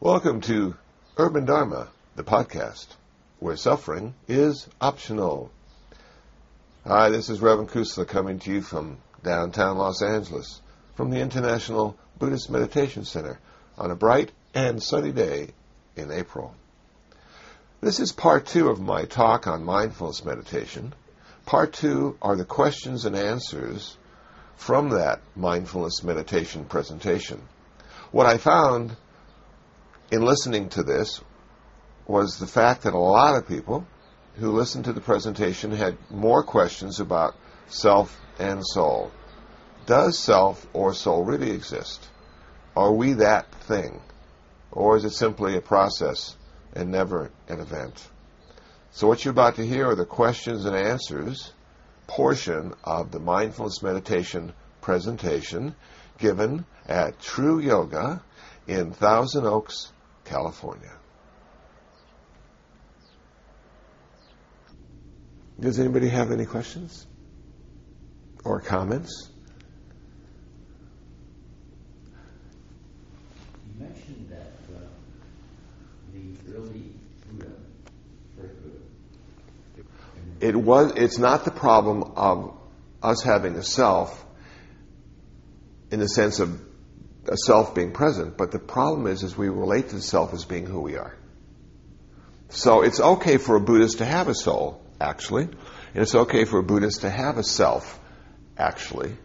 Welcome to Urban Dharma, the podcast, where suffering is optional. Hi, this is Reverend Kusala coming to you from downtown Los Angeles, from the International Buddhist Meditation Center, on a bright and sunny day in April. This is part two of my talk on mindfulness meditation. Part two are the questions and answers from that mindfulness meditation presentation. What I found in listening to this was the fact that a lot of people who listened to the presentation had more questions about self and soul. Does self or soul really exist? Are we that thing? Or is it simply a process and never an event? So, what you're about to hear are the questions and answers portion of the mindfulness meditation presentation given at True Yoga in Thousand Oaks, California. Does anybody have any questions or comments? You mentioned that uh, the early Buddha, first Buddha, It was. It's not the problem of us having a self in the sense of a self being present, but the problem is, is we relate to the self as being who we are. So it's okay for a Buddhist to have a soul, actually, and it's okay for a Buddhist to have a self, actually,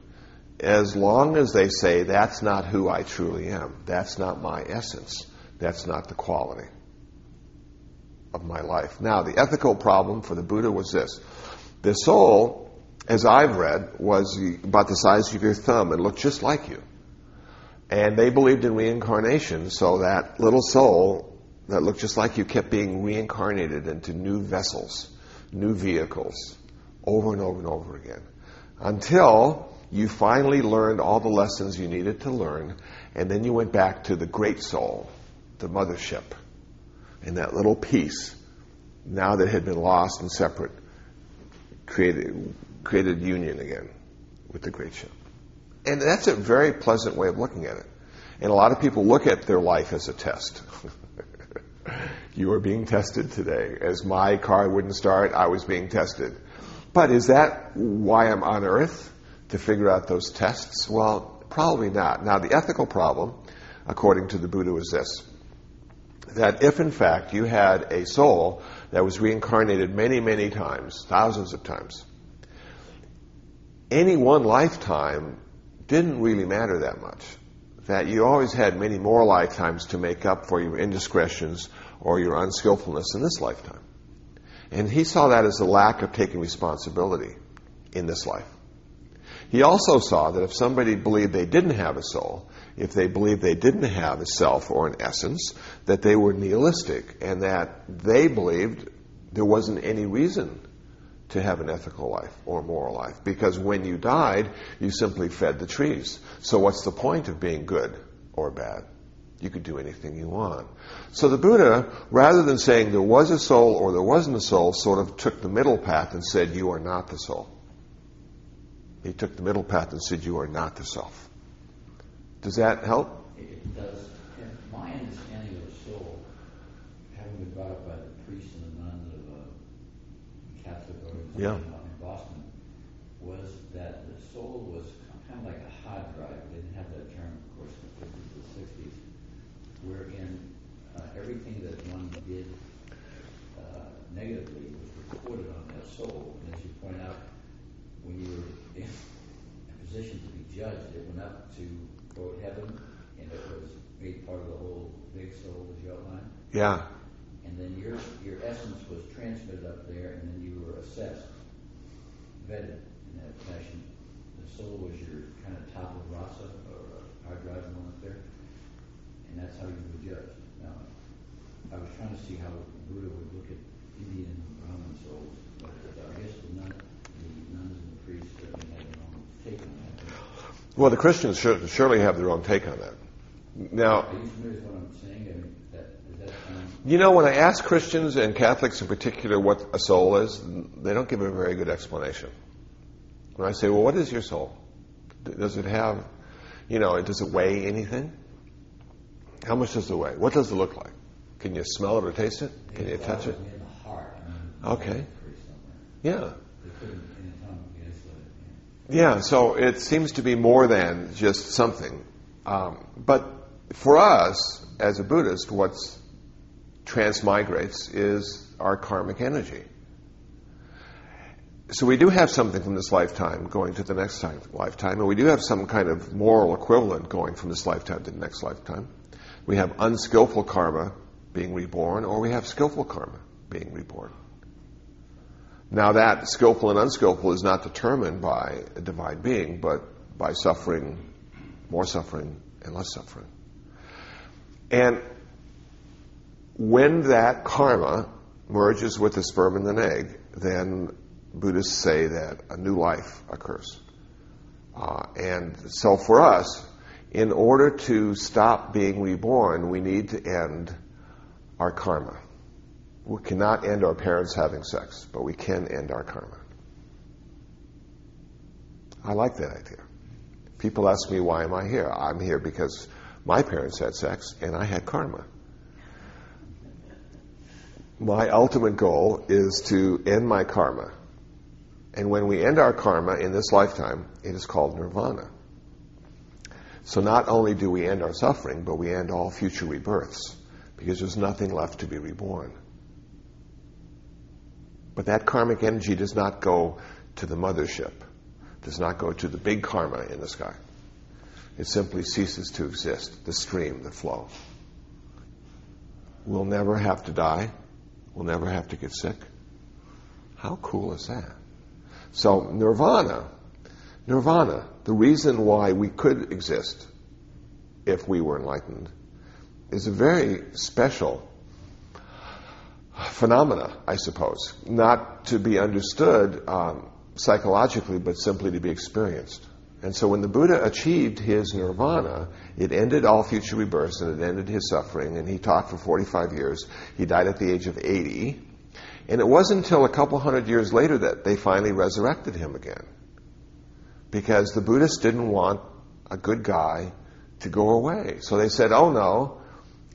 as long as they say that's not who I truly am, that's not my essence, that's not the quality of my life. Now, the ethical problem for the Buddha was this: the soul, as I've read, was about the size of your thumb and looked just like you. And they believed in reincarnation, so that little soul that looked just like you kept being reincarnated into new vessels, new vehicles, over and over and over again. Until you finally learned all the lessons you needed to learn, and then you went back to the great soul, the mothership, and that little piece, now that had been lost and separate, created, created union again with the great ship. And that's a very pleasant way of looking at it. And a lot of people look at their life as a test. you are being tested today. As my car wouldn't start, I was being tested. But is that why I'm on earth? To figure out those tests? Well, probably not. Now, the ethical problem, according to the Buddha, is this that if in fact you had a soul that was reincarnated many, many times, thousands of times, any one lifetime didn't really matter that much. That you always had many more lifetimes to make up for your indiscretions or your unskillfulness in this lifetime. And he saw that as a lack of taking responsibility in this life. He also saw that if somebody believed they didn't have a soul, if they believed they didn't have a self or an essence, that they were nihilistic and that they believed there wasn't any reason to have an ethical life or moral life. Because when you died, you simply fed the trees. So what's the point of being good or bad? You could do anything you want. So the Buddha, rather than saying there was a soul or there wasn't a soul, sort of took the middle path and said, You are not the soul. He took the middle path and said, You are not the self. Does that help? it, does. And my understanding of the soul, having been brought up by the priests and the nuns of a Catholic Yeah. in Boston, was that the soul was kind of like a hard drive. They didn't have that term, of course, in the 50s and 60s, wherein uh, everything that one did uh, negatively was recorded on that soul. And as you point out, when you were in a position to be judged, it went up to quote heaven, and it was made part of the whole big soul as you outlined. Yeah. And then your your essence was transmitted up there, and then you were assessed, vetted in that fashion. The soul was your kind of tabula rasa or uh, hard drive moment there, and that's how you were judged. Now, I was trying to see how Buddha would look at Indian Brahmin souls, but I guess the, nun, the nuns and the priests certainly had their own take on that. Well, the Christians surely have their own take on that. Now, Are you familiar with what I'm saying? I mean, that, does that sound you know, when I ask Christians and Catholics in particular what a soul is, they don't give a very good explanation. When I say, well, what is your soul? Does it have, you know, does it weigh anything? How much does it weigh? What does it look like? Can you smell it or taste it? Can you touch it? Okay. Yeah. Yeah, so it seems to be more than just something. Um, but for us, as a Buddhist, what's transmigrates is our karmic energy. So we do have something from this lifetime going to the next time, lifetime, and we do have some kind of moral equivalent going from this lifetime to the next lifetime. We have unskillful karma being reborn, or we have skillful karma being reborn. Now that skillful and unskillful is not determined by a divine being, but by suffering, more suffering, and less suffering. And when that karma merges with the sperm and the egg, then Buddhists say that a new life occurs. Uh, and so for us, in order to stop being reborn, we need to end our karma. We cannot end our parents having sex, but we can end our karma. I like that idea. People ask me, why am I here? I'm here because my parents had sex and I had karma. My ultimate goal is to end my karma. And when we end our karma in this lifetime, it is called nirvana. So not only do we end our suffering, but we end all future rebirths because there's nothing left to be reborn. But that karmic energy does not go to the mothership, does not go to the big karma in the sky. It simply ceases to exist, the stream, the flow. We'll never have to die. We'll never have to get sick. How cool is that? So, nirvana, nirvana, the reason why we could exist if we were enlightened, is a very special phenomena, I suppose. Not to be understood um, psychologically, but simply to be experienced. And so when the Buddha achieved his nirvana, it ended all future rebirths and it ended his suffering. And he taught for 45 years. He died at the age of 80. And it wasn't until a couple hundred years later that they finally resurrected him again. Because the Buddhists didn't want a good guy to go away. So they said, oh no,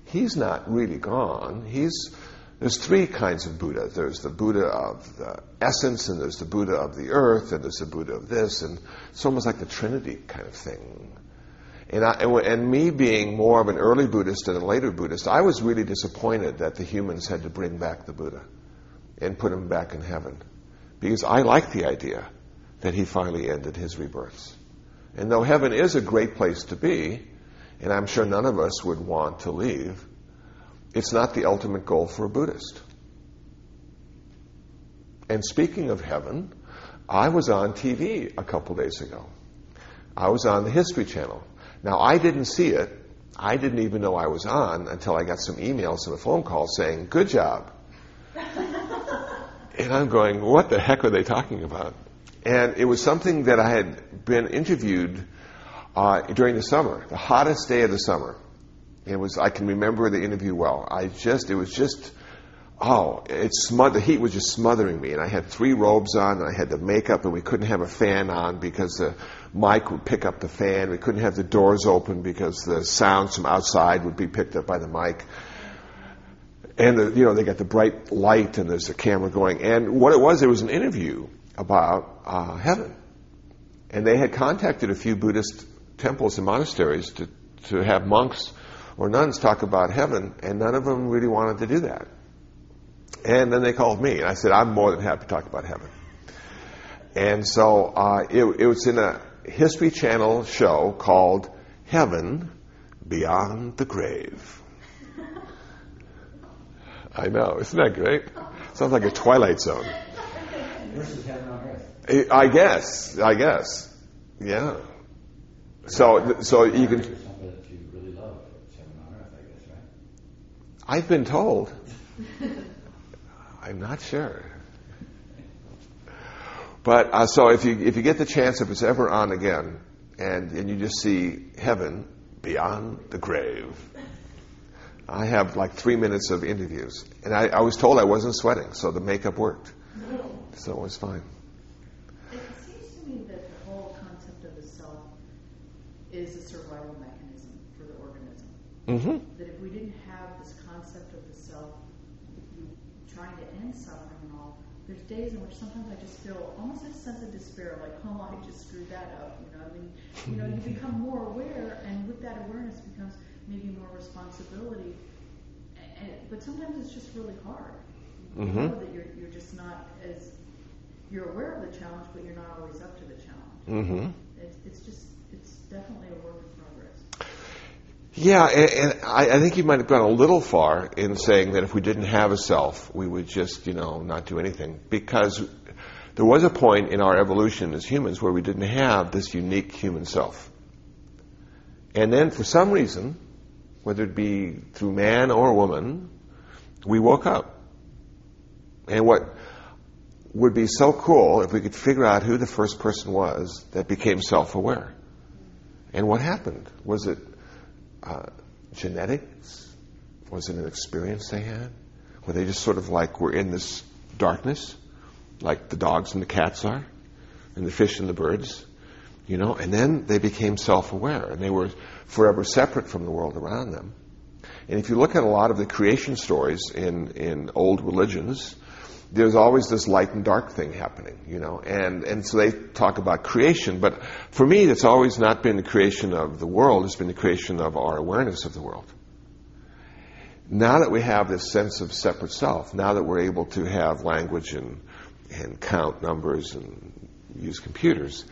he's not really gone. He's there's three kinds of Buddha. There's the Buddha of the essence, and there's the Buddha of the earth, and there's the Buddha of this, and it's almost like the Trinity kind of thing. And, I, and me being more of an early Buddhist than a later Buddhist, I was really disappointed that the humans had to bring back the Buddha and put him back in heaven. Because I like the idea that he finally ended his rebirths. And though heaven is a great place to be, and I'm sure none of us would want to leave, it's not the ultimate goal for a Buddhist. And speaking of heaven, I was on TV a couple days ago. I was on the History Channel. Now, I didn't see it. I didn't even know I was on until I got some emails and a phone call saying, Good job. and I'm going, What the heck are they talking about? And it was something that I had been interviewed uh, during the summer, the hottest day of the summer. It was, I can remember the interview well. I just, it was just, oh, it smothered, the heat was just smothering me. And I had three robes on, and I had the makeup, and we couldn't have a fan on because the mic would pick up the fan. We couldn't have the doors open because the sounds from outside would be picked up by the mic. And, the, you know, they got the bright light, and there's a camera going. And what it was, it was an interview about uh, heaven. And they had contacted a few Buddhist temples and monasteries to, to have monks or nuns talk about heaven, and none of them really wanted to do that. And then they called me, and I said, I'm more than happy to talk about heaven. And so uh, it, it was in a History Channel show called Heaven Beyond the Grave. I know, isn't that great? Sounds like a Twilight Zone. Versus heaven on earth. I guess, I guess, yeah. So, so you can. Something that you really love, it's heaven on earth, I guess, right? I've been told. I'm not sure. But uh, so if you if you get the chance, if it's ever on again, and and you just see heaven beyond the grave, I have like three minutes of interviews, and I, I was told I wasn't sweating, so the makeup worked, so it was fine. It seems to me that the whole concept of the self is a survival mechanism for the organism. Mm-hmm. That if we didn't have this concept of the self, you trying to end suffering and all, there's days in which sometimes I just feel almost a sense of despair, like, oh, I just screwed that up. You know, I mean, you know, you become more aware, and with that awareness becomes maybe more responsibility. And, but sometimes it's just really hard. You Mhm. know that you're you're just not as you're aware of the challenge, but you're not always up to the challenge. Mm-hmm. It's, it's just it's definitely a work in progress. Yeah, and, and I, I think you might have gone a little far in saying that if we didn't have a self, we would just, you know, not do anything. Because there was a point in our evolution as humans where we didn't have this unique human self. And then for some reason, whether it be through man or woman, we woke up. And what would be so cool if we could figure out who the first person was that became self-aware. And what happened? Was it uh, genetics? Was it an experience they had? Were they just sort of like were in this darkness, like the dogs and the cats are, and the fish and the birds, you know? And then they became self-aware, and they were forever separate from the world around them. And if you look at a lot of the creation stories in in old religions, there's always this light and dark thing happening, you know, and, and so they talk about creation, but for me, it's always not been the creation of the world, it's been the creation of our awareness of the world. Now that we have this sense of separate self, now that we're able to have language and, and count numbers and use computers,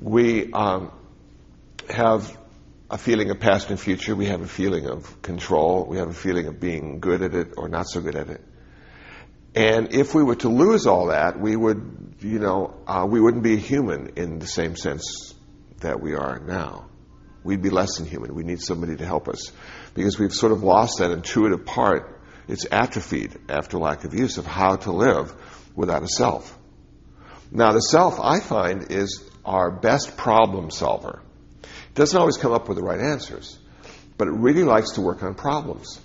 we um, have a feeling of past and future, we have a feeling of control, we have a feeling of being good at it or not so good at it. And if we were to lose all that, we would, you know, uh, we wouldn't be human in the same sense that we are now. We'd be less than human. We need somebody to help us because we've sort of lost that intuitive part. It's atrophied after lack of use of how to live without a self. Now, the self, I find, is our best problem solver. It doesn't always come up with the right answers, but it really likes to work on problems.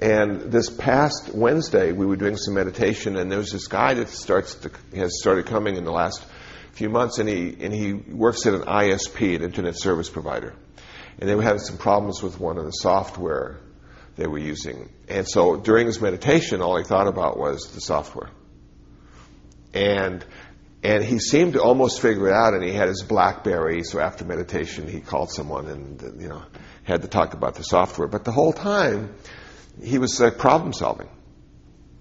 And this past Wednesday, we were doing some meditation, and there's this guy that starts to, has started coming in the last few months, and he and he works at an ISP, an internet service provider, and they were having some problems with one of the software they were using. And so during his meditation, all he thought about was the software, and and he seemed to almost figure it out. And he had his BlackBerry, so after meditation, he called someone and you know had to talk about the software. But the whole time he was uh, problem solving.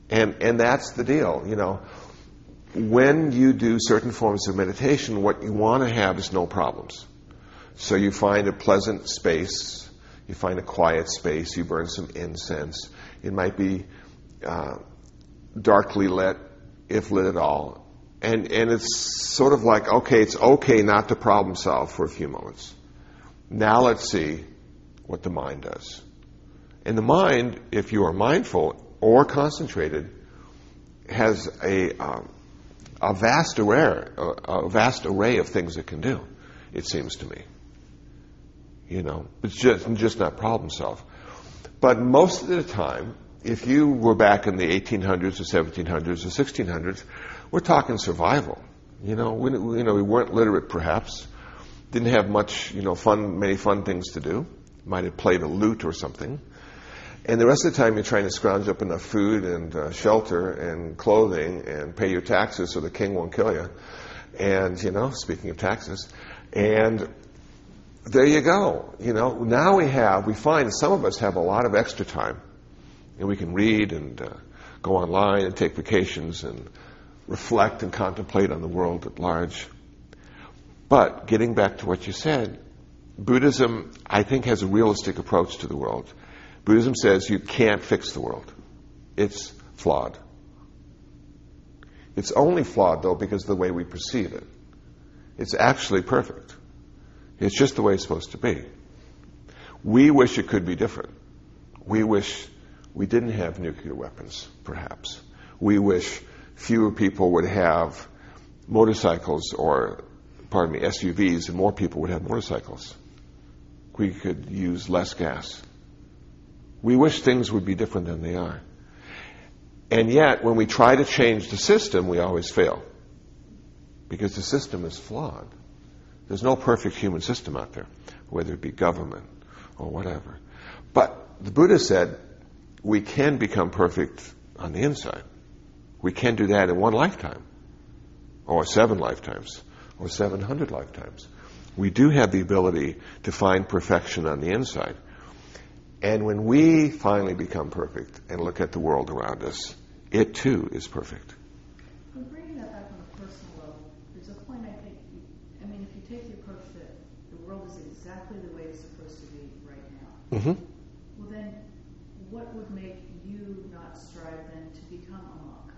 And, and that's the deal, you know. When you do certain forms of meditation, what you want to have is no problems. So you find a pleasant space, you find a quiet space, you burn some incense. It might be uh, darkly lit, if lit at all. And, and it's sort of like, okay, it's okay not to problem solve for a few moments. Now let's see what the mind does. And the mind, if you are mindful or concentrated, has a, um, a vast array, a, vast array of things it can do. It seems to me. You know, it's just just not problem solve. But most of the time, if you were back in the 1800s or 1700s or 1600s, we're talking survival. You know, we, you know, we weren't literate, perhaps, didn't have much, you know, fun, many fun things to do. Might have played a lute or something. And the rest of the time, you're trying to scrounge up enough food and uh, shelter and clothing and pay your taxes so the king won't kill you. And, you know, speaking of taxes, and there you go. You know, now we have, we find some of us have a lot of extra time. And we can read and uh, go online and take vacations and reflect and contemplate on the world at large. But getting back to what you said, Buddhism, I think, has a realistic approach to the world. Buddhism says you can't fix the world. It's flawed. It's only flawed, though, because of the way we perceive it. It's actually perfect. It's just the way it's supposed to be. We wish it could be different. We wish we didn't have nuclear weapons, perhaps. We wish fewer people would have motorcycles or, pardon me, SUVs and more people would have motorcycles. We could use less gas. We wish things would be different than they are. And yet, when we try to change the system, we always fail. Because the system is flawed. There's no perfect human system out there, whether it be government or whatever. But the Buddha said we can become perfect on the inside. We can do that in one lifetime, or seven lifetimes, or 700 lifetimes. We do have the ability to find perfection on the inside. And when we finally become perfect and look at the world around us, it too is perfect. Well, bringing that back on a personal level, there's a point I think, you, I mean, if you take the approach that the world is exactly the way it's supposed to be right now, Mm-hmm. well then, what would make you not strive then to become a monk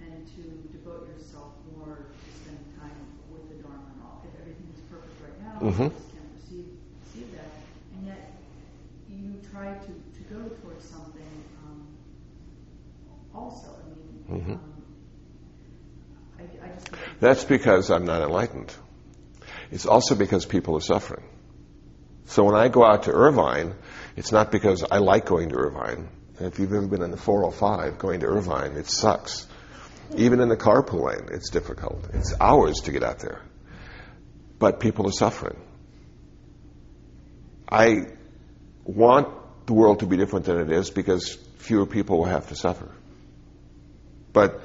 and to devote yourself more to spending time with the Dharma and all? If everything is perfect right now, Mhm. you just can't perceive, perceive that, and yet you try to, to go towards something um, also. I mean, Mhm. um, I, I just That's because I'm not enlightened. It's also because people are suffering. So when I go out to Irvine, it's not because I like going to Irvine. If you've ever been in the 405 going to Irvine, it sucks. Even in the carpool lane, it's difficult. It's hours to get out there. But people are suffering. I want the world to be different than it is because fewer people will have to suffer. But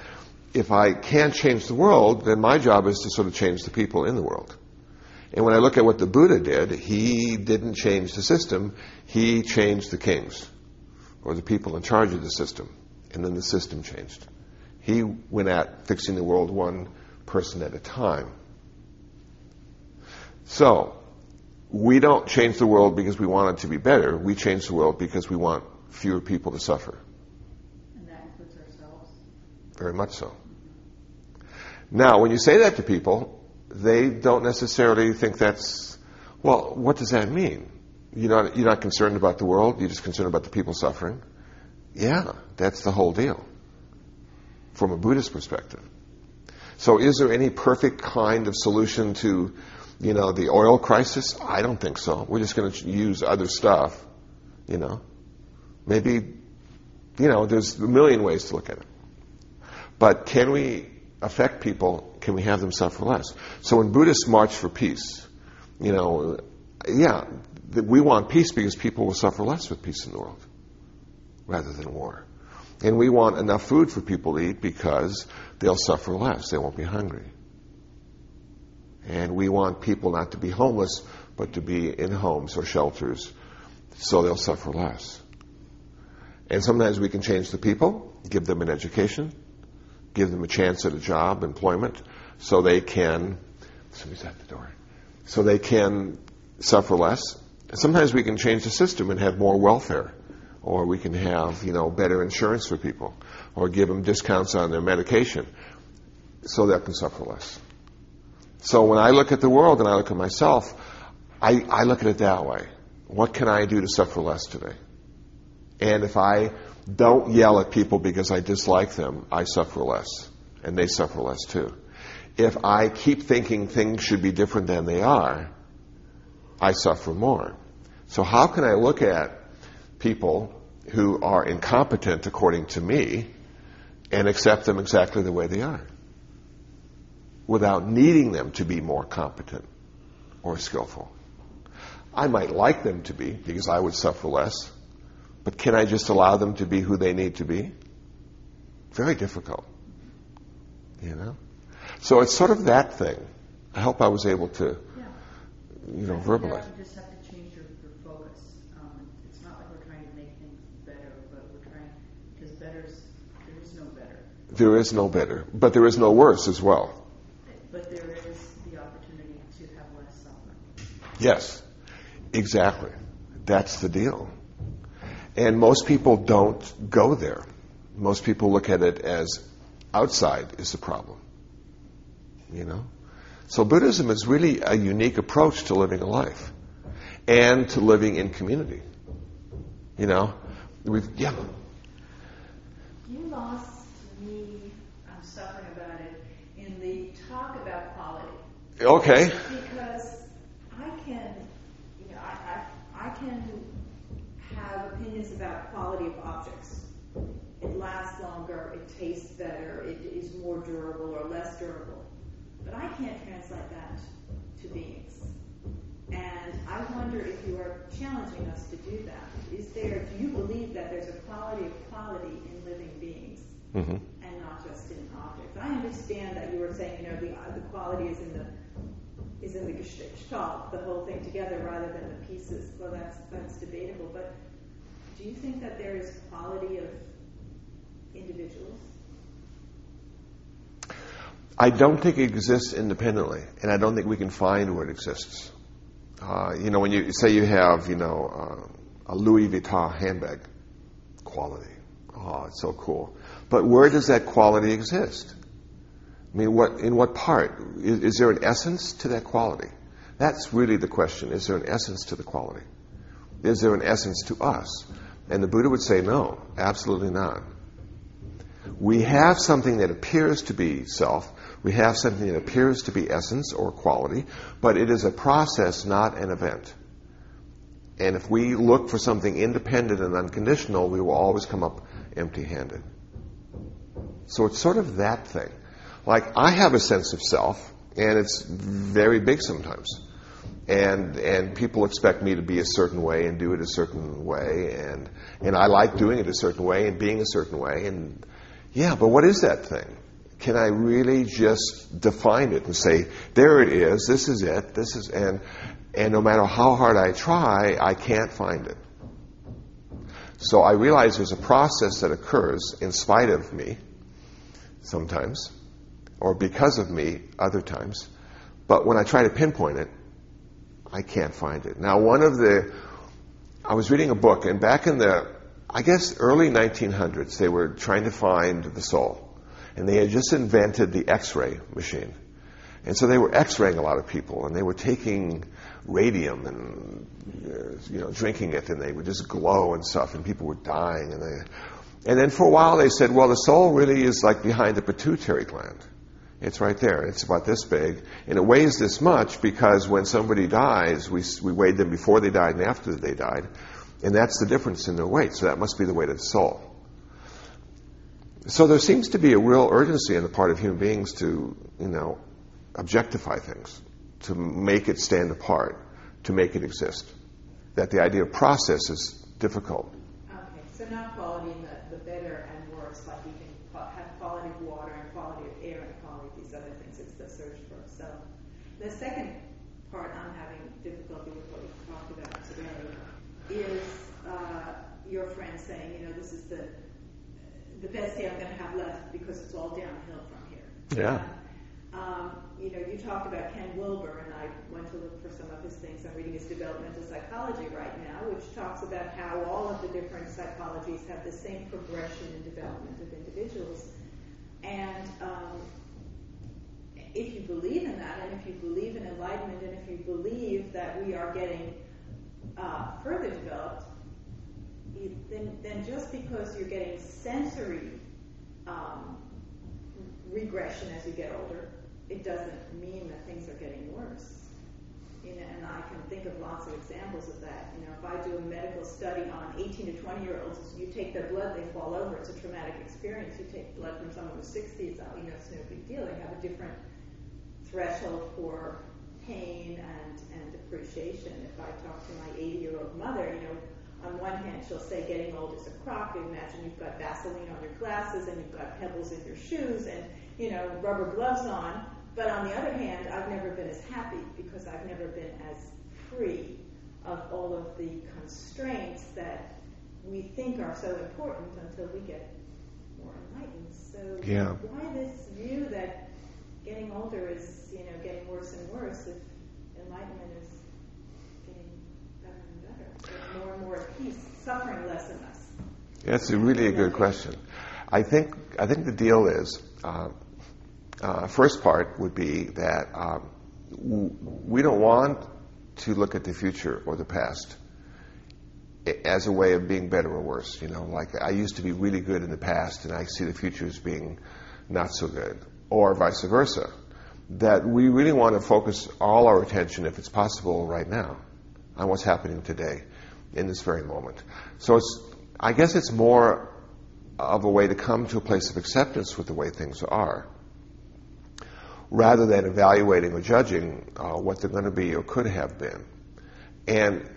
if I can't change the world, then my job is to sort of change the people in the world. And when I look at what the Buddha did, he didn't change the system, he changed the kings or the people in charge of the system. And then the system changed. He went at fixing the world one person at a time. So, we don't change the world because we want it to be better. We change the world because we want fewer people to suffer. and that includes ourselves. Very much so. Now, when you say that to people, they don't necessarily think that's, well, what does that mean? You're not, you're not concerned about the world, you're just concerned about the people suffering. Yeah, that's the whole deal from a Buddhist perspective. So is there any perfect kind of solution to, you know, the oil crisis? I don't think so. We're just going to use other stuff, you know. Maybe, you know, there's a million ways to look at it. But can we affect people? Can we have them suffer less? So when Buddhists march for peace, you know, yeah, we want peace because people will suffer less with peace in the world rather than war. And we want enough food for people to eat because they'll suffer less. They won't be hungry. And we want people not to be homeless, but to be in homes or shelters so they'll suffer less. And sometimes we can change the people, give them an education, give them a chance at a job, employment, so they can, somebody's at the door, so they can suffer less. Sometimes we can change the system and have more welfare, or we can have, you know, better insurance for people, or give them discounts on their medication, so they can suffer less. So when I look at the world and I look at myself, I, I look at it that way. What can I do to suffer less today? And if I don't yell at people because I dislike them, I suffer less. And they suffer less too. If I keep thinking things should be different than they are, I suffer more. So how can I look at people who are incompetent according to me and accept them exactly the way they are? Without needing them to be more competent or skillful. I might like them to be because I would suffer less. But can I just allow them to be who they need to be? Very difficult. You know? So it's sort of that thing. I hope I was able to, Yeah. you know, verbalize. You just have to change your, your focus. Um, it's not like we're trying to make things better, but we're trying, because better's, there is no better. There is no better, but there is no worse as well. But there is the opportunity to have less suffering. Yes, exactly. That's the deal. And most people don't go there. Most people look at it as outside is the problem. You know? So Buddhism is really a unique approach to living a life and to living in community. You know? We've, yeah. You lost me, I'm suffering about it, in the talk about quality. Okay. Because I can, you know, I, I, I can have opinions about quality of objects. It lasts longer, it tastes better, it is more durable or less durable. But I can't translate that to beings. And I wonder if you are challenging us to do that. Is there, do you believe that there's a quality of quality in living beings Mm-hmm. and not just in objects? I understand that you were saying, you know, the, the quality is in the is in the gestalt, the whole thing together, rather than the pieces. Well, that's that's debatable. But do you think that there is quality of individuals? I don't think it exists independently, and I don't think we can find where it exists. Uh, you know, when you say you have, you know, uh, a Louis Vuitton handbag, quality. Oh, it's so cool. But where does that quality exist? I mean, what in what part? Is, is there an essence to that quality? That's really the question. Is there an essence to the quality? Is there an essence to us? And the Buddha would say, no, absolutely not. We have something that appears to be self, we have something that appears to be essence or quality, but it is a process, not an event. And if we look for something independent and unconditional, we will always come up empty handed. So it's sort of that thing. Like, I have a sense of self, and it's very big sometimes. And, and people expect me to be a certain way and do it a certain way, and, and I like doing it a certain way and being a certain way. And yeah, but what is that thing? Can I really just define it and say, there it is, this is it, this is, and, and no matter how hard I try, I can't find it. So I realize there's a process that occurs in spite of me sometimes, or because of me other times. But when I try to pinpoint it, I can't find it. Now, one of the, I was reading a book, and back in the, I guess, early 1900s, they were trying to find the soul. And they had just invented the x ray machine. And so they were x-raying a lot of people, and they were taking radium and uh, you know drinking it, and they would just glow and stuff, and people were dying. And they, and then for a while they said, well, the soul really is like behind the pituitary gland. It's right there. It's about this big, and it weighs this much because when somebody dies, we we weighed them before they died and after they died, and that's the difference in their weight. So that must be the weight of the soul. So there seems to be a real urgency on the part of human beings to, you know, objectify things, to make it stand apart, to make it exist. That the idea of process is difficult. Okay, so not quality in the, the better and worse, like you can qua- have quality of water and quality of air and quality of these other things. It's the search for self. The second part I'm having difficulty with what we've talked about today is uh, your friend saying, you know, this is the the best day I'm going to have left because it's all downhill from here. Yeah. Um, you know, you talked about Ken Wilber, and I went to look for some of his things. I'm reading his developmental psychology right now, which talks about how all of the different psychologies have the same progression and development of individuals. And um, if you believe in that, and if you believe in enlightenment, and if you believe that we are getting uh, further developed, then, just because you're getting sensory um, regression as you get older, it doesn't mean that things are getting worse. And I can think of lots of examples of that. You know, if I do a medical study on 18 to 20 year olds, you take their blood, they fall over. It's a traumatic experience. You take blood from someone who's 60, it's you know, it's no big deal. They have a different threshold for pain and, and appreciation. If I talk to my 80 year old mother, you know, on one hand, she'll say getting old is a crock. Imagine you've got Vaseline on your glasses and you've got pebbles in your shoes and, you know, rubber gloves on. But on the other hand, I've never been as happy because I've never been as free of all of the constraints that we think are so important until we get more enlightened. So Yeah. why this view that getting older is, you know, getting worse and worse if enlightenment is better more and more peace, suffering less and less. That's a really a good question. I think I think the deal is uh, uh, first part would be that um, we don't want to look at the future or the past as a way of being better or worse. You know, like I used to be really good in the past, and I see the future as being not so good, or vice versa. That we really want to focus all our attention, if it's possible, right now, on what's happening today, in this very moment. So it's, I guess, it's more of a way to come to a place of acceptance with the way things are, rather than evaluating or judging uh, what they're going to be or could have been. And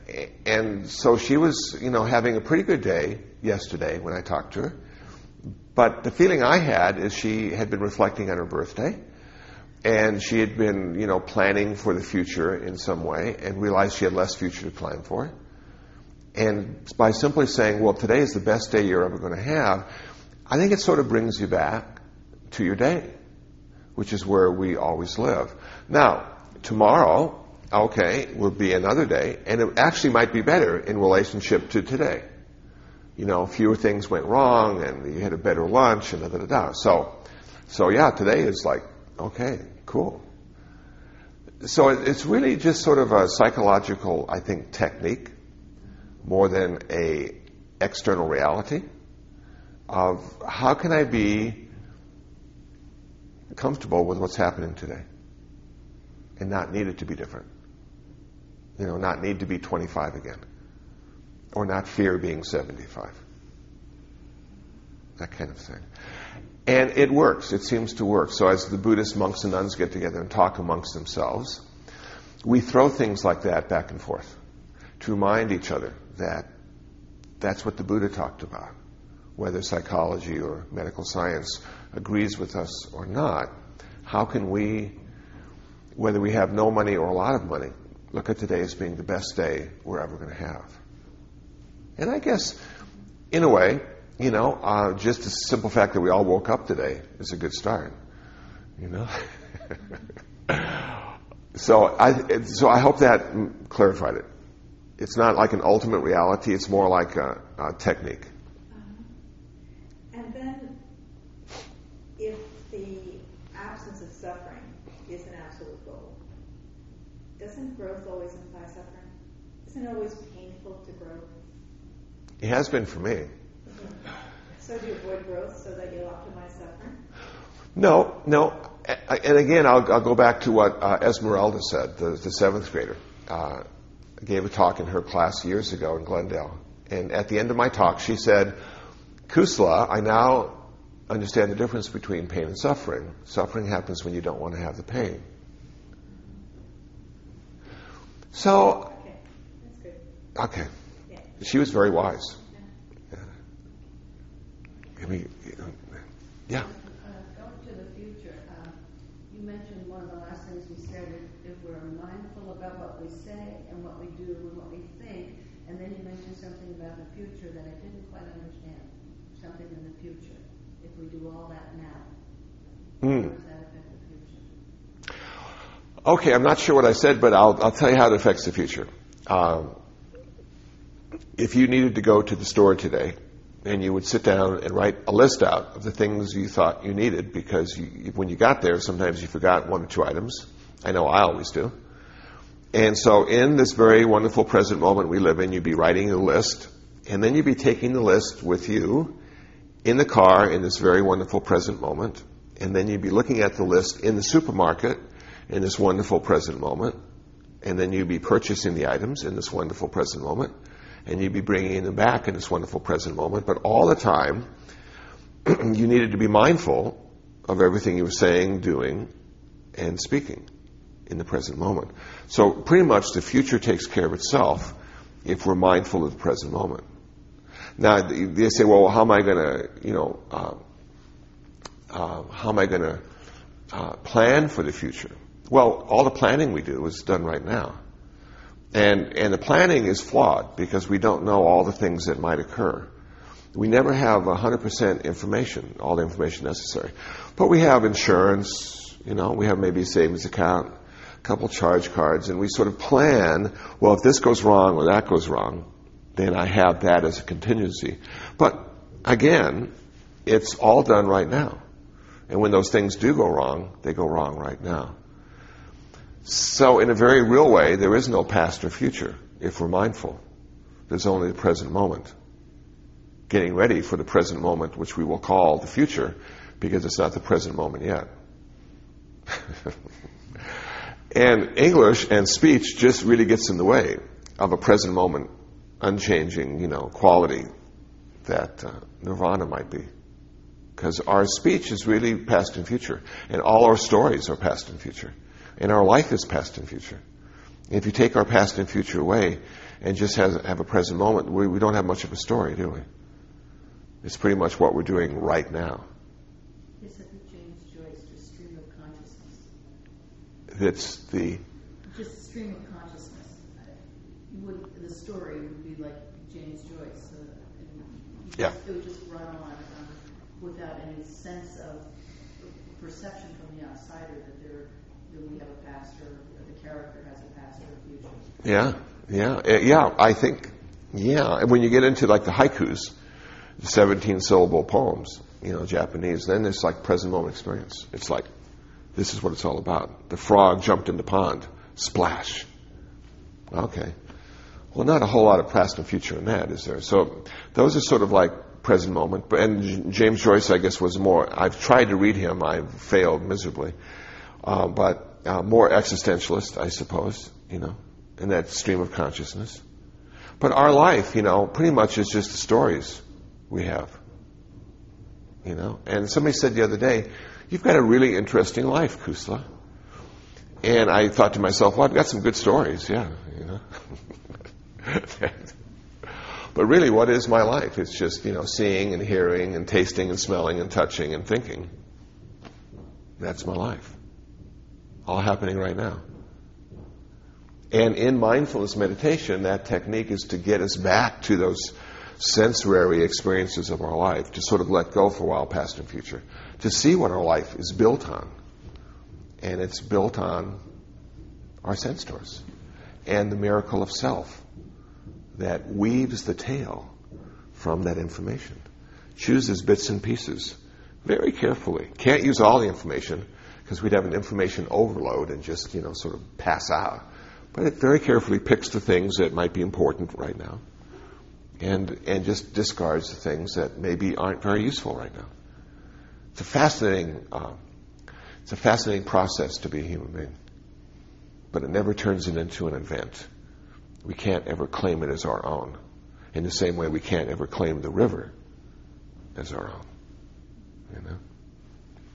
and so she was, you know, having a pretty good day yesterday when I talked to her. But the feeling I had is she had been reflecting on her birthday, and she had been, you know, planning for the future in some way, and realized she had less future to plan for. And by simply saying, "Well, today is the best day you're ever going to have," I think it sort of brings you back to your day, which is where we always live. Now, tomorrow, okay, will be another day, and it actually might be better in relationship to today you know, fewer things went wrong and you had a better lunch and da da da. So, so yeah, today is like, okay, cool. So it's really just sort of a psychological, I think, technique more than a external reality of how can I be comfortable with what's happening today and not need it to be different. You know, not need to be 25 again or not fear being 75. That kind of thing. And it works. It seems to work. So as the Buddhist monks and nuns get together and talk amongst themselves, we throw things like that back and forth to remind each other that that's what the Buddha talked about. Whether psychology or medical science agrees with us or not, how can we, whether we have no money or a lot of money, look at today as being the best day we're ever going to have? And I guess, in a way, you know, uh, just the simple fact that we all woke up today is a good start. You know. so I so I hope that clarified it. It's not like an ultimate reality. It's more like a, a technique. Uh-huh. And then, if the absence of suffering is an absolute goal, doesn't growth always imply suffering? Isn't it always painful to grow? It has been for me. So do you avoid growth so that you'll optimize suffering? No, no. And again, I'll, I'll go back to what uh, Esmeralda said, the, the seventh grader. Uh, gave a talk in her class years ago in Glendale. And at the end of my talk, she said, Kusala, I now understand the difference between pain and suffering. Suffering happens when you don't want to have the pain. So, Okay, that's good. okay. Yeah. She was very wise. I mean, yeah. Uh, Going to the future, uh, you mentioned one of the last things we said, if, if we're mindful about what we say and what we do and what we think, and then you mentioned something about the future that I didn't quite understand. Something in the future. If we do all that now, Mm. how that the future? Okay, I'm not sure what I said, but I'll, I'll tell you how it affects the future. Um, if you needed to go to the store today, and you would sit down and write a list out of the things you thought you needed, because you, when you got there, sometimes you forgot one or two items. I know I always do. And so, in this very wonderful present moment we live in, you'd be writing a list, and then you'd be taking the list with you in the car in this very wonderful present moment, and then you'd be looking at the list in the supermarket in this wonderful present moment, and then you'd be purchasing the items in this wonderful present moment, and you'd be bringing them back in this wonderful present moment. But all the time, you needed to be mindful of everything you were saying, doing, and speaking in the present moment. So pretty much the future takes care of itself if we're mindful of the present moment. Now they say, well, how am I going to, you know, uh, uh, how am I going to uh, plan for the future? Well, all the planning we do is done right now. And, and the planning is flawed because we don't know all the things that might occur. We never have 100% information, all the information necessary. But we have insurance, you know, we have maybe a savings account, a couple charge cards, and we sort of plan, well, if this goes wrong or that goes wrong, then I have that as a contingency. But again, it's all done right now. And when those things do go wrong, they go wrong right now. So, in a very real way, there is no past or future if we're mindful. There's only the present moment. Getting ready for the present moment, which we will call the future, because it's not the present moment yet. and English and speech just really gets in the way of a present moment, unchanging, you know, quality that uh, nirvana might be. Because our speech is really past and future, and all our stories are past and future and our life is past and future. If you take our past and future away and just have, have a present moment, we, we don't have much of a story, do we? It's pretty much what we're doing right now. Is it the James Joyce, just stream of consciousness? It's the Just stream of consciousness. You would, the story would be like James Joyce. Uh, and Yeah. It would just run on um, without any sense of perception from the outsider that there, that we have a past or the character has a past or a future. Yeah, yeah, Uh, yeah. I think, yeah. When you get into like the haikus, the 17 syllable poems, you know, Japanese, then it's like present moment experience. It's like, this is what it's all about. The frog jumped in the pond, splash. Okay. Well, not a whole lot of past and future in that, is there? So those are sort of like present moment. And James Joyce, I guess, was more. I've tried to read him. I've failed miserably. Uh, but uh, more existentialist, I suppose. You know, in that stream of consciousness. But our life, you know, pretty much is just the stories we have. You know, and somebody said the other day, "You've got a really interesting life, Kusala." And I thought to myself, "Well, I've got some good stories, yeah." You know. but really, what is my life? It's just you know seeing and hearing and tasting and smelling and touching and thinking. That's my life. All happening right now. And in mindfulness meditation, that technique is to get us back to those sensory experiences of our life, to sort of let go for a while, past and future, to see what our life is built on. And it's built on our sense doors and the miracle of self that weaves the tale from that information, chooses bits and pieces very carefully. Can't use all the information because we'd have an information overload and just, you know, sort of pass out. But it very carefully picks the things that might be important right now and, and just discards the things that maybe aren't very useful right now. It's a fascinating, uh, it's a fascinating process to be a human being. But it never turns it into an event. We can't ever claim it as our own. In the same way we can't ever claim the river as our own. You know?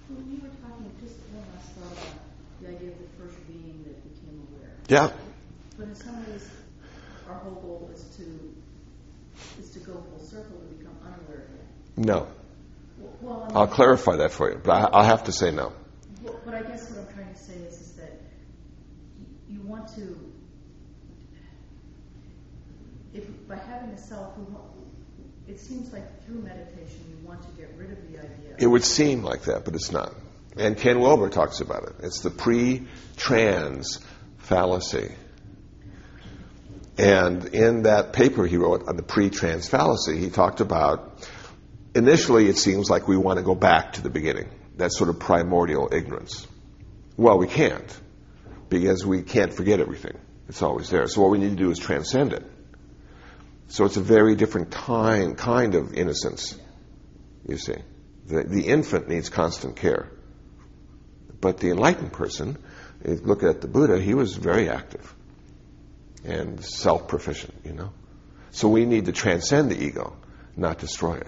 When you were talking, just one last thought about the idea of the first being that became aware. Yeah. But in some ways, our whole goal is to is to go full circle to become unaware. No. Well, well, I mean, I'll clarify that for you, but I, I'll have to say no. But I guess what I'm trying to say is, is that you want to, if by having a self, want, it seems like through meditation you want to get rid of the idea. It would seem like that, but it's not. And Ken Wilber talks about it. It's the pre-trans fallacy. And in that paper he wrote on the pre-trans fallacy, he talked about initially it seems like we want to go back to the beginning. That sort of primordial ignorance. Well, we can't because we can't forget everything. It's always there. So what we need to do is transcend it. So it's a very different kind kind of innocence. You see, the, the infant needs constant care, but the enlightened person, look at the Buddha, he was very active and self-proficient. You know, so we need to transcend the ego, not destroy it.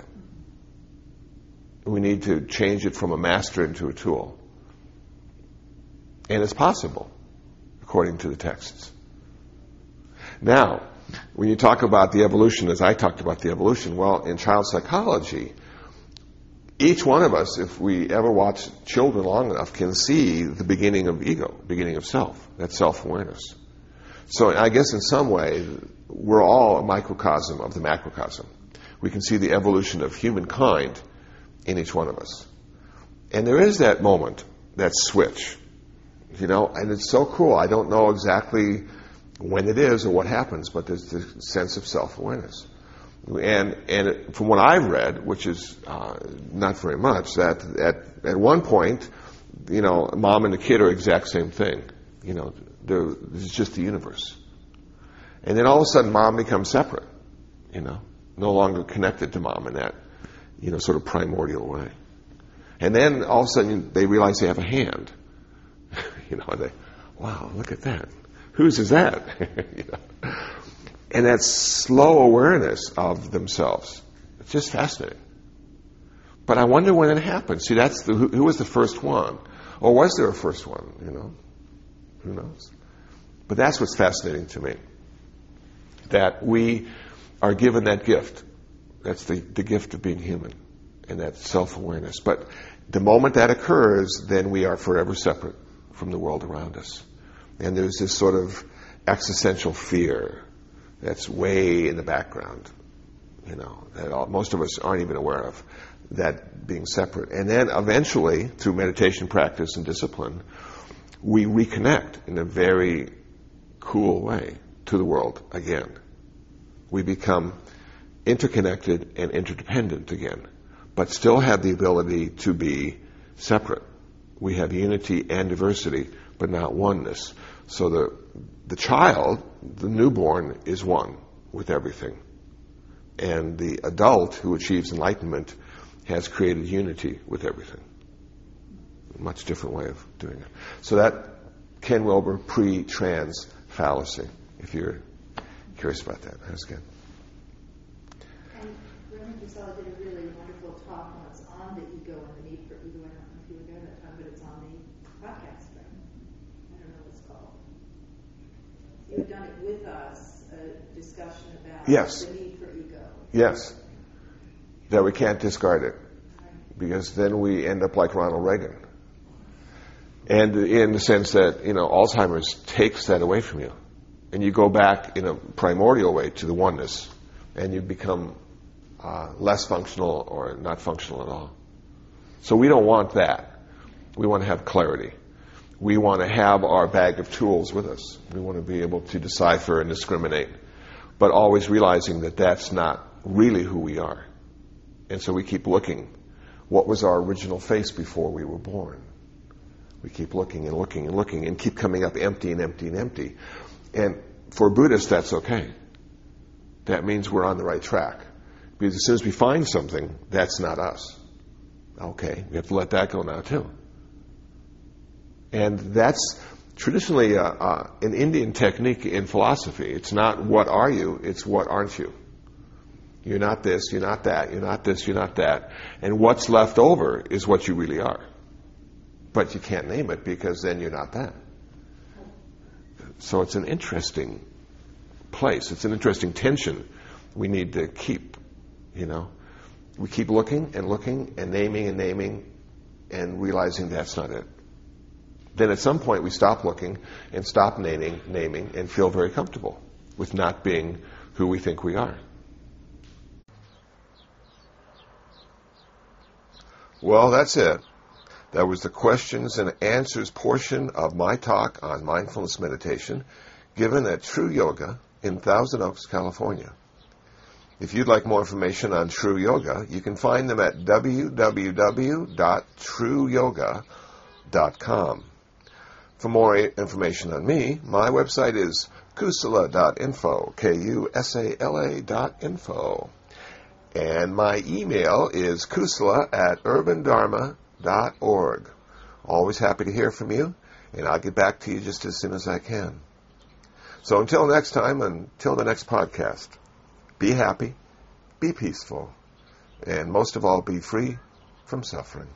We need to change it from a master into a tool, and it's possible, according to the texts. Now, when you talk about the evolution, as I talked about the evolution, well, in child psychology, each one of us, if we ever watch children long enough, can see the beginning of ego, beginning of self, that self-awareness. So I guess in some way, we're all a microcosm of the macrocosm. We can see the evolution of humankind in each one of us. And there is that moment, that switch, you know, and it's so cool. I don't know exactly when it is or what happens, but there's this sense of self-awareness. And, and from what I've read, which is uh, not very much, that at, at one point, you know, mom and the kid are exact same thing. You know, they're, it's just the universe. And then all of a sudden, mom becomes separate. You know, no longer connected to mom in that, you know, sort of primordial way. And then all of a sudden, they realize they have a hand. you know, and they, wow, look at that. Whose is that? you know? And that slow awareness of themselves. It's just fascinating. But I wonder when it happened. See, that's the, who, who was the first one? Or was there a first one? You know, who knows? But that's what's fascinating to me. That we are given that gift. That's the, the gift of being human and that self awareness. But the moment that occurs, then we are forever separate from the world around us. And there's this sort of existential fear that's way in the background, you know, that all, most of us aren't even aware of, that being separate. And then eventually, through meditation practice and discipline, we reconnect in a very cool way to the world again. We become interconnected and interdependent again, but still have the ability to be separate. We have unity and diversity, but not oneness. So the, the child, the newborn, is one with everything. And the adult who achieves enlightenment has created unity with everything. A much different way of doing it. So that Ken Wilber pre-trans fallacy, if you're curious about that. That's good. And Reverend Kusala did a really wonderful talk once on the ego and the need for ego. I don't know if you were there that time, but it's on the podcast, right? I don't know what it's called. You had done it with us, a discussion about Yes. the need for ego. Yes. That we can't discard it. Because then we end up like Ronald Reagan. And in the sense that, you know, Alzheimer's takes that away from you. And you go back in a primordial way to the oneness. And you become uh, less functional or not functional at all. So we don't want that. We want to have clarity. We want to have our bag of tools with us. We want to be able to decipher and discriminate. But always realizing that that's not really who we are. And so we keep looking. What was our original face before we were born? We keep looking and looking and looking and keep coming up empty and empty and empty. And for Buddhists, that's okay. That means we're on the right track. Because as soon as we find something, that's not us. Okay, we have to let that go now too. And that's traditionally uh, uh, an Indian technique in philosophy. It's not what are you, it's what aren't you. You're not this, you're not that, you're not this, you're not that. And what's left over is what you really are. But you can't name it because then you're not that. So it's an interesting place. It's an interesting tension we need to keep, you know. We keep looking and looking and naming and naming and realizing that's not it. Then at some point we stop looking and stop naming, naming and feel very comfortable with not being who we think we are. Well, that's it. That was the questions and answers portion of my talk on mindfulness meditation given at True Yoga in Thousand Oaks, California. If you'd like more information on True Yoga, you can find them at www.trueyoga.com. For more information on me, my website is kusala.info, K-U-S-A-L-A dot info. And my email is kusala at urbandharma.org. Always happy to hear from you, and I'll get back to you just as soon as I can. So until next time, until the next podcast, be happy, be peaceful, and most of all, be free from suffering.